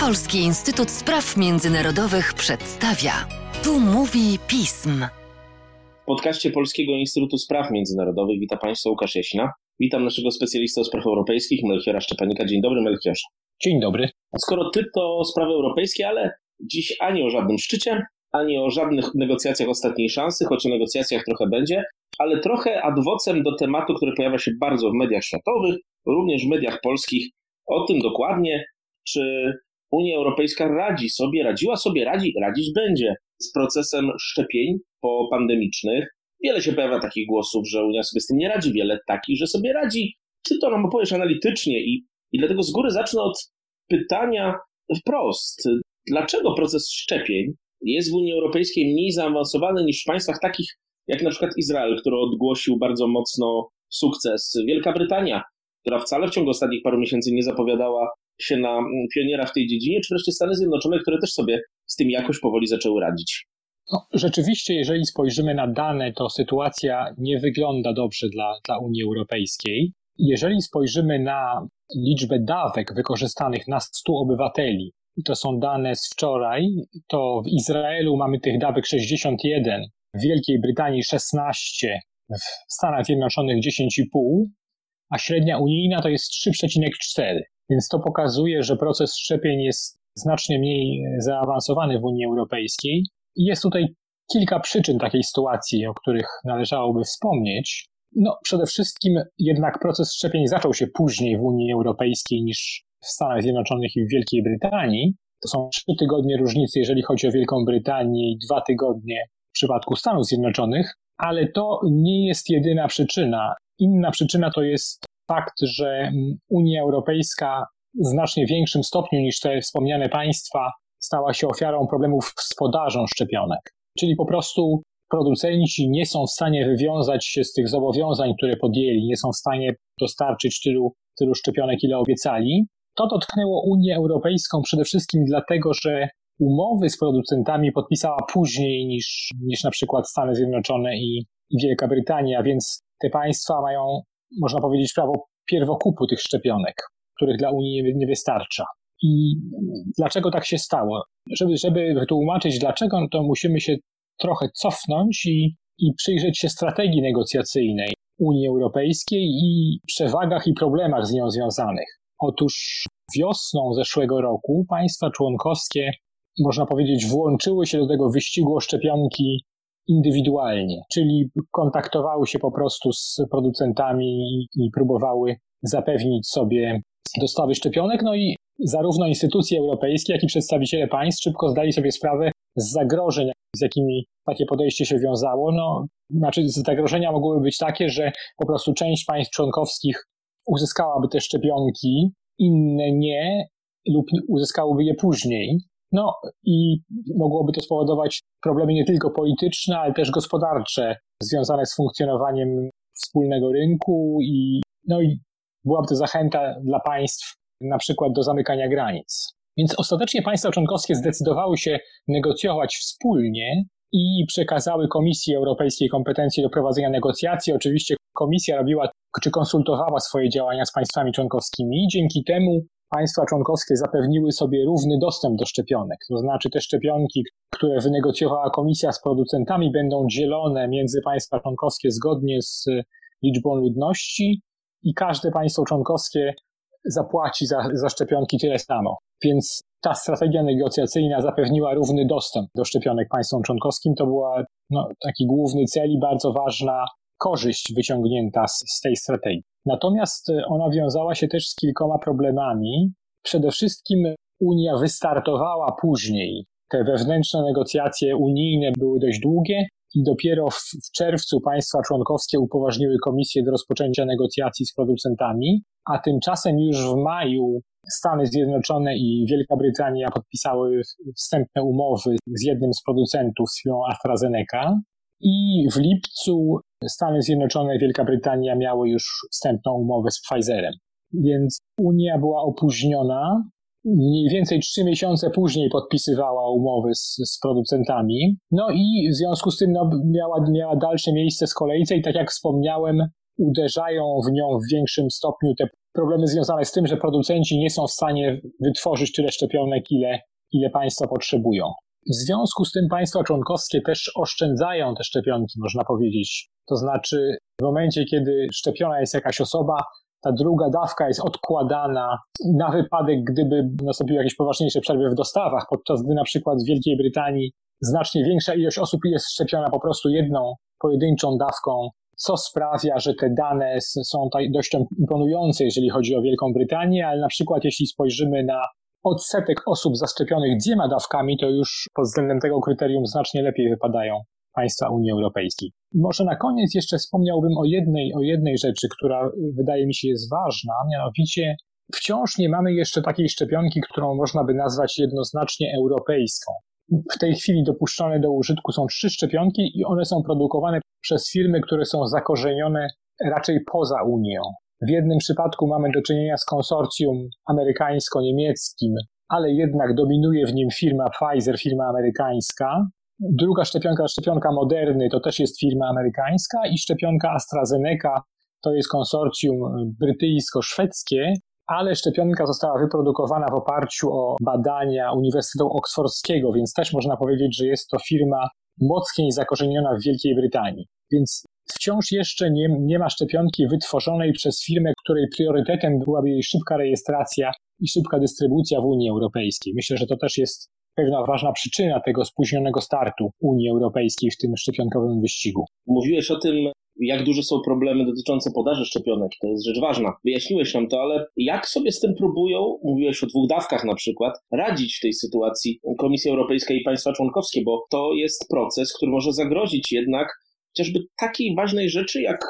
Polski Instytut Spraw Międzynarodowych przedstawia. Tu mówi pism. W podcaście Polskiego Instytutu Spraw Międzynarodowych witam Państwa Łukasz Jaśna. Witam naszego specjalistę od spraw europejskich, Melchiora Szczepanika. Dzień dobry, Melchiorze. Dzień dobry. Skoro ty to sprawy europejskie, ale dziś ani o żadnym szczycie, ani o żadnych negocjacjach ostatniej szansy, choć o negocjacjach trochę będzie, ale trochę adwocem do tematu, który pojawia się bardzo w mediach światowych, również w mediach polskich, o tym dokładnie, czy Unia Europejska radzi sobie, radziła sobie, radzi, radzić będzie z procesem szczepień popandemicznych. Wiele się pojawia takich głosów, że Unia sobie z tym nie radzi, wiele takich, że sobie radzi. Ty to nam opowiesz analitycznie i, i dlatego z góry zacznę od pytania wprost. Dlaczego proces szczepień jest w Unii Europejskiej mniej zaawansowany niż w państwach takich jak na przykład Izrael, który odgłosił bardzo mocno sukces, Wielka Brytania, która wcale w ciągu ostatnich paru miesięcy nie zapowiadała się na mm, pioniera w tej dziedzinie, czy wreszcie Stany Zjednoczone, które też sobie z tym jakoś powoli zaczęły radzić. No, rzeczywiście, jeżeli spojrzymy na dane, to sytuacja nie wygląda dobrze dla, dla Unii Europejskiej. Jeżeli spojrzymy na liczbę dawek wykorzystanych na 100 obywateli, to są dane z wczoraj, to w Izraelu mamy tych dawek 61, w Wielkiej Brytanii 16, w Stanach Zjednoczonych 10,5, a średnia unijna to jest 3,4. Więc to pokazuje, że proces szczepień jest znacznie mniej zaawansowany w Unii Europejskiej. Jest tutaj kilka przyczyn takiej sytuacji, o których należałoby wspomnieć. No, przede wszystkim jednak proces szczepień zaczął się później w Unii Europejskiej niż w Stanach Zjednoczonych i w Wielkiej Brytanii. To są trzy tygodnie różnicy, jeżeli chodzi o Wielką Brytanię, i dwa tygodnie w przypadku Stanów Zjednoczonych, ale to nie jest jedyna przyczyna. Inna przyczyna to jest fakt, że mm, Unia Europejska w znacznie większym stopniu niż te wspomniane państwa stała się ofiarą problemów z podażą szczepionek. Czyli po prostu producenci nie są w stanie wywiązać się z tych zobowiązań, które podjęli, nie są w stanie dostarczyć tylu, tylu szczepionek, ile obiecali. To dotknęło Unię Europejską przede wszystkim dlatego, że umowy z producentami podpisała później niż, niż na przykład Stany Zjednoczone i, i Wielka Brytania, więc te państwa mają, można powiedzieć, prawo pierwokupu tych szczepionek, których dla Unii nie, nie wystarcza. I dlaczego tak się stało? Żeby, żeby wytłumaczyć dlaczego, no to musimy się trochę cofnąć i, i przyjrzeć się strategii negocjacyjnej Unii Europejskiej i przewagach i problemach z nią związanych. Otóż wiosną zeszłego roku państwa członkowskie, można powiedzieć, włączyły się do tego wyścigu o szczepionki indywidualnie, czyli kontaktowały się po prostu z producentami i próbowały zapewnić sobie dostawy szczepionek. No i zarówno instytucje europejskie, jak i przedstawiciele państw szybko zdali sobie sprawę z zagrożeń, z jakimi takie podejście się wiązało. No, znaczy, zagrożenia mogłyby być takie, że po prostu część państw członkowskich uzyskałaby te szczepionki, inne nie, lub uzyskałyby je później. No i mogłoby to spowodować problemy nie tylko polityczne, ale też gospodarcze związane z funkcjonowaniem wspólnego rynku i, no i byłaby to zachęta dla państw na przykład do zamykania granic. Więc ostatecznie państwa członkowskie zdecydowały się negocjować wspólnie i przekazały Komisji Europejskiej kompetencje do prowadzenia negocjacji. Oczywiście Komisja robiła czy konsultowała swoje działania z państwami członkowskimi. Dzięki temu państwa członkowskie zapewniły sobie równy dostęp do szczepionek. To znaczy te szczepionki, które wynegocjowała Komisja z producentami, będą dzielone między państwa członkowskie zgodnie z liczbą ludności i każde państwo członkowskie zapłaci za, za szczepionki tyle samo. Więc ta strategia negocjacyjna zapewniła równy dostęp do szczepionek państwom członkowskim. To była no, taki główny cel i bardzo ważna korzyść wyciągnięta z, z tej strategii. Natomiast e, ona wiązała się też z kilkoma problemami. Przede wszystkim Unia wystartowała później. Te wewnętrzne negocjacje unijne były dość długie i dopiero w, w czerwcu państwa członkowskie upoważniły komisję do rozpoczęcia negocjacji z producentami, a tymczasem już w maju Stany Zjednoczone i Wielka Brytania podpisały wstępne umowy z jednym z producentów, z firmą AstraZeneca. I w lipcu Stany Zjednoczone i Wielka Brytania miały już wstępną umowę z Pfizerem. Więc Unia była opóźniona. Mniej więcej trzy miesiące później podpisywała umowy z, z producentami. No i w związku z tym no, miała, miała dalsze miejsce z kolejce i tak jak wspomniałem, uderzają w nią w większym stopniu te problemy związane z tym, że producenci nie są w stanie wytworzyć tyle szczepionek, ile, ile państwa potrzebują. W związku z tym państwa członkowskie też oszczędzają te szczepionki, można powiedzieć. To znaczy, w momencie, kiedy szczepiona jest jakaś osoba, ta druga dawka jest odkładana na wypadek, gdyby nastąpiły jakieś poważniejsze przerwy w dostawach, podczas gdy na przykład w Wielkiej Brytanii znacznie większa ilość osób jest szczepiona po prostu jedną pojedynczą dawką, co sprawia, że te dane są dość imponujące, jeżeli chodzi o Wielką Brytanię, ale na przykład jeśli spojrzymy na odsetek osób zaszczepionych dwiema dawkami, to już pod względem tego kryterium znacznie lepiej wypadają państwa Unii Europejskiej. Może na koniec jeszcze wspomniałbym o jednej, o jednej rzeczy, która wydaje mi się jest ważna, mianowicie wciąż nie mamy jeszcze takiej szczepionki, którą można by nazwać jednoznacznie europejską. W tej chwili dopuszczone do użytku są trzy szczepionki i one są produkowane przez firmy, które są zakorzenione raczej poza Unią. W jednym przypadku mamy do czynienia z konsorcjum amerykańsko-niemieckim, ale jednak dominuje w nim firma Pfizer, firma amerykańska. Druga szczepionka, szczepionka Moderny, to też jest firma amerykańska i szczepionka AstraZeneca to jest konsorcjum brytyjsko-szwedzkie, ale szczepionka została wyprodukowana w oparciu o badania Uniwersytetu Oksfordzkiego, więc też można powiedzieć, że jest to firma mocniej zakorzeniona w Wielkiej Brytanii. Więc wciąż jeszcze nie, nie ma szczepionki wytworzonej przez firmę, której priorytetem byłaby jej szybka rejestracja i szybka dystrybucja w Unii Europejskiej. Myślę, że to też jest pewna ważna przyczyna tego spóźnionego startu Unii Europejskiej w tym szczepionkowym wyścigu. Mówiłeś o tym, jak duże są problemy dotyczące podaży szczepionek. To jest rzecz ważna. Wyjaśniłeś nam to, ale jak sobie z tym próbują, mówiłeś o dwóch dawkach na przykład, radzić w tej sytuacji Komisja Europejska i państwa członkowskie, bo to jest proces, który może zagrozić jednak chociażby takiej ważnej rzeczy jak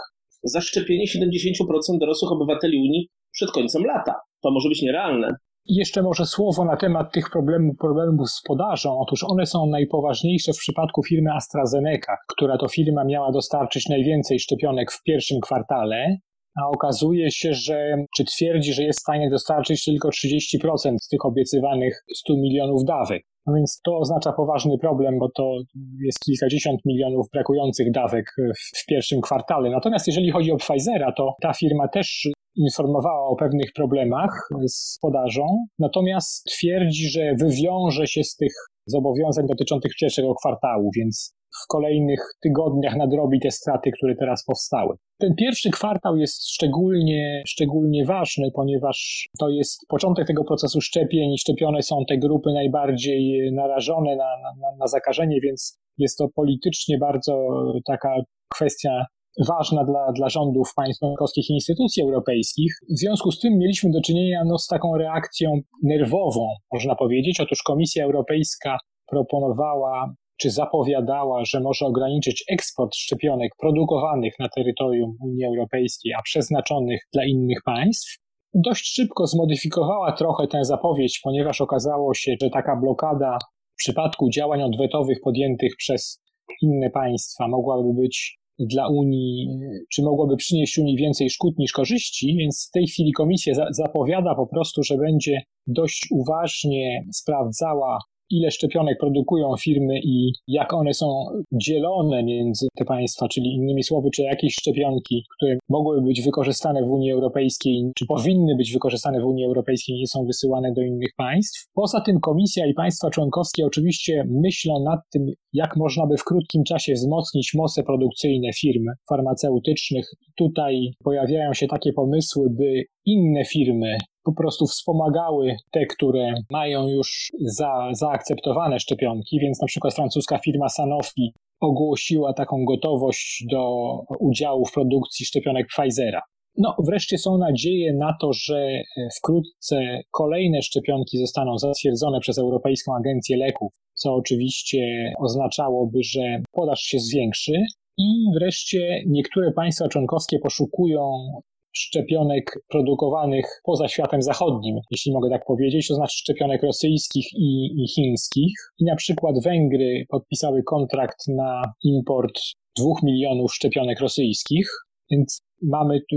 zaszczepienie 70% dorosłych obywateli Unii przed końcem lata. To może być nierealne. Jeszcze może słowo na temat tych problemów, problemów z podażą. Otóż one są najpoważniejsze w przypadku firmy AstraZeneca, która to firma miała dostarczyć najwięcej szczepionek w pierwszym kwartale, a okazuje się, że czy twierdzi, że jest w stanie dostarczyć tylko 30% z tych obiecywanych 100 milionów dawek. No więc to oznacza poważny problem, bo to jest kilkadziesiąt milionów brakujących dawek w, w pierwszym kwartale. Natomiast jeżeli chodzi o Pfizera, to ta firma też informowała o pewnych problemach z podażą, natomiast twierdzi, że wywiąże się z tych zobowiązań dotyczących pierwszego kwartału, więc w kolejnych tygodniach nadrobi te straty, które teraz powstały. Ten pierwszy kwartał jest szczególnie, szczególnie ważny, ponieważ to jest początek tego procesu szczepień. Szczepione są te grupy najbardziej narażone na, na, na zakażenie, więc jest to politycznie bardzo taka kwestia ważna dla, dla rządów państw członkowskich i instytucji europejskich. W związku z tym mieliśmy do czynienia no, z taką reakcją nerwową, można powiedzieć. Otóż Komisja Europejska proponowała czy zapowiadała, że może ograniczyć eksport szczepionek produkowanych na terytorium Unii Europejskiej, a przeznaczonych dla innych państw. Dość szybko zmodyfikowała trochę tę zapowiedź, ponieważ okazało się, że taka blokada w przypadku działań odwetowych podjętych przez inne państwa mogłaby być dla Unii, czy mogłoby przynieść Unii więcej szkód niż korzyści, więc w tej chwili komisja za zapowiada po prostu, że będzie dość uważnie sprawdzała ile szczepionek produkują firmy i jak one są dzielone między te państwa, czyli innymi słowy, czy jakieś szczepionki, które mogłyby być wykorzystane w Unii Europejskiej, czy powinny być wykorzystane w Unii Europejskiej, nie są wysyłane do innych państw. Poza tym Komisja i państwa członkowskie oczywiście myślą nad tym, jak można by w krótkim czasie wzmocnić moce produkcyjne firm farmaceutycznych. Tutaj pojawiają się takie pomysły, by inne firmy po prostu wspomagały te, które mają już za, zaakceptowane szczepionki, więc na przykład francuska firma Sanofi ogłosiła taką gotowość do udziału w produkcji szczepionek Pfizera. No, wreszcie są nadzieje na to, że wkrótce kolejne szczepionki zostaną zatwierdzone przez Europejską Agencję Leków, co oczywiście oznaczałoby, że podaż się zwiększy. I wreszcie niektóre państwa członkowskie poszukują szczepionek produkowanych poza światem zachodnim, jeśli mogę tak powiedzieć, to znaczy szczepionek rosyjskich i, i chińskich. I na przykład Węgry podpisały kontrakt na import dwóch milionów szczepionek rosyjskich, więc mamy tu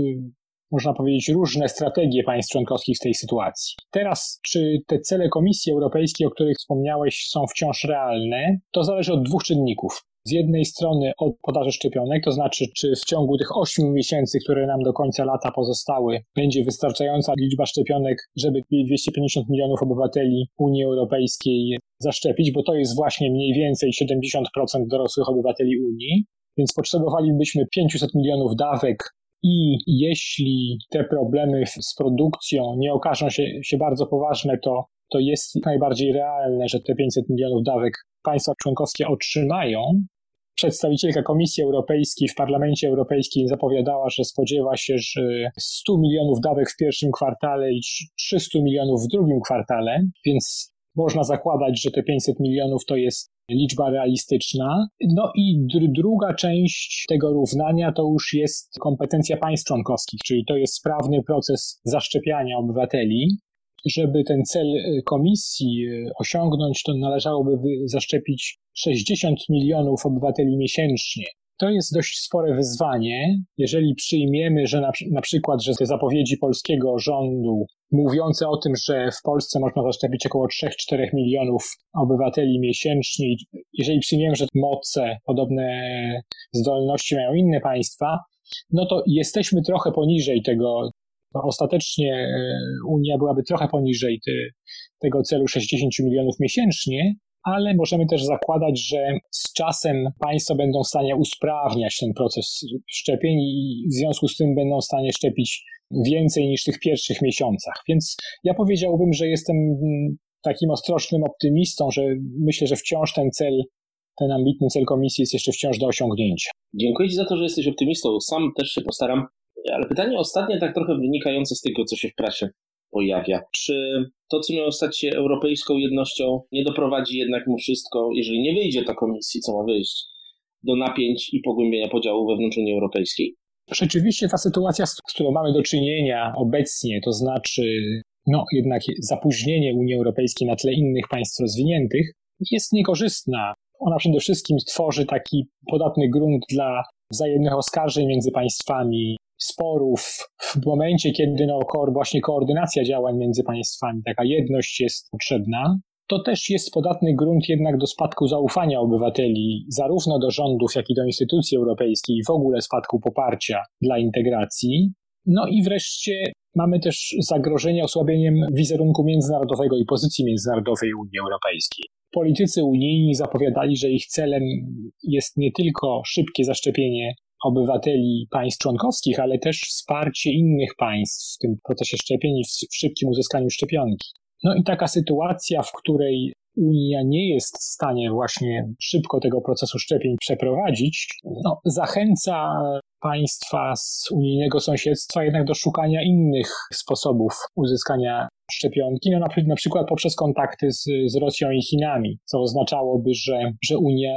można powiedzieć, różne strategie państw członkowskich w tej sytuacji. Teraz, czy te cele Komisji Europejskiej, o których wspomniałeś, są wciąż realne, to zależy od dwóch czynników. Z jednej strony od podaży szczepionek, to znaczy, czy w ciągu tych 8 miesięcy, które nam do końca lata pozostały, będzie wystarczająca liczba szczepionek, żeby 250 milionów obywateli Unii Europejskiej zaszczepić, bo to jest właśnie mniej więcej 70% dorosłych obywateli Unii. Więc potrzebowalibyśmy 500 milionów dawek i jeśli te problemy z produkcją nie okażą się, się bardzo poważne, to, to jest najbardziej realne, że te 500 milionów dawek państwa członkowskie otrzymają. Przedstawicielka Komisji Europejskiej w Parlamencie Europejskim zapowiadała, że spodziewa się, że 100 milionów dawek w pierwszym kwartale i 300 milionów w drugim kwartale, więc można zakładać, że te 500 milionów to jest liczba realistyczna. No i dr druga część tego równania to już jest kompetencja państw członkowskich, czyli to jest sprawny proces zaszczepiania obywateli. Żeby ten cel y, komisji y, osiągnąć, to należałoby zaszczepić 60 milionów obywateli miesięcznie. To jest dość spore wyzwanie, jeżeli przyjmiemy, że na, na, przykład, że te zapowiedzi polskiego rządu mówiące o tym, że w Polsce można zaszczepić około 3-4 milionów obywateli miesięcznie, jeżeli przyjmiemy, że moce, podobne zdolności mają inne państwa, no to jesteśmy trochę poniżej tego. Ostatecznie e, Unia byłaby trochę poniżej te, tego celu 60 milionów miesięcznie, ale możemy też zakładać, że z czasem państwa będą w stanie usprawniać ten proces szczepień i w związku z tym będą w stanie szczepić więcej niż w tych pierwszych miesiącach. Więc ja powiedziałbym, że jestem takim ostrożnym optymistą, że myślę, że wciąż ten cel, ten ambitny cel komisji jest jeszcze wciąż do osiągnięcia. Dziękuję Ci za to, że jesteś optymistą. Sam też się postaram. Ale pytanie ostatnie, tak trochę wynikające z tego, co się w prasie pojawia. Czy to, co miało stać się europejską jednością, nie doprowadzi jednak mu wszystko, jeżeli nie wyjdzie ta komisji, co ma wyjść, do napięć i pogłębienia podziału wewnątrz Unii Europejskiej? Rzeczywiście ta sytuacja, z którą mamy do czynienia obecnie, to znaczy no jednak zapóźnienie Unii Europejskiej na tle innych państw rozwiniętych, jest niekorzystna. Ona przede wszystkim stworzy taki podatny grunt dla wzajemnych oskarżeń między państwami, sporów, w momencie, kiedy no, właśnie koordynacja działań między państwami, taka jedność jest potrzebna, to też jest podatny grunt jednak do spadku zaufania obywateli, zarówno do rządów, jak i do instytucji europejskiej, i w ogóle spadku poparcia dla integracji. No i wreszcie mamy też zagrożenie osłabieniem wizerunku międzynarodowego i pozycji międzynarodowej Unii Europejskiej. Politycy unijni zapowiadali, że ich celem jest nie tylko szybkie zaszczepienie obywateli państw członkowskich, ale też wsparcie innych państw w tym procesie szczepień i w szybkim uzyskaniu szczepionki. No i taka sytuacja, w której Unia nie jest w stanie właśnie szybko tego procesu szczepień przeprowadzić, no, zachęca państwa z unijnego sąsiedztwa jednak do szukania innych sposobów uzyskania szczepionki, no na, na przykład poprzez kontakty z, z Rosją i Chinami, co oznaczałoby, że, że Unia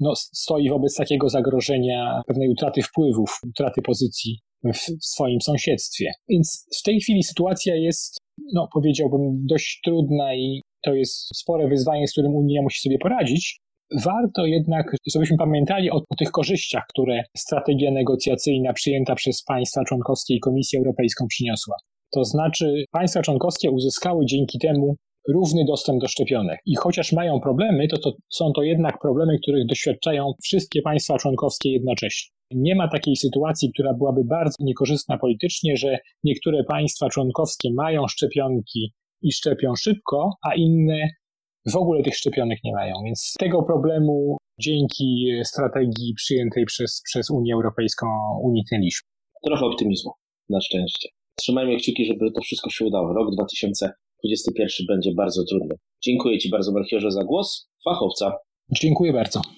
no, stoi wobec takiego zagrożenia pewnej utraty wpływów, utraty pozycji w, w swoim sąsiedztwie. Więc w tej chwili sytuacja jest, no powiedziałbym, dość trudna i to jest spore wyzwanie, z którym Unia musi sobie poradzić. Warto jednak, żebyśmy pamiętali o, o, tych korzyściach, które strategia negocjacyjna przyjęta przez państwa członkowskie i Komisję Europejską przyniosła. To znaczy, państwa członkowskie uzyskały dzięki temu równy dostęp do szczepionek. I chociaż mają problemy, to, to są to jednak problemy, których doświadczają wszystkie państwa członkowskie jednocześnie. Nie ma takiej sytuacji, która byłaby bardzo niekorzystna politycznie, że niektóre państwa członkowskie mają szczepionki i szczepią szybko, a inne w ogóle tych szczepionek nie mają. Więc tego problemu dzięki strategii przyjętej przez, przez Unię Europejską uniknęliśmy. Trochę optymizmu, na szczęście. Trzymajmy kciuki, żeby to wszystko się udało. Rok 2021 będzie bardzo trudny. Dziękuję Ci bardzo, Melchiorze, za głos fachowca. Dziękuję bardzo.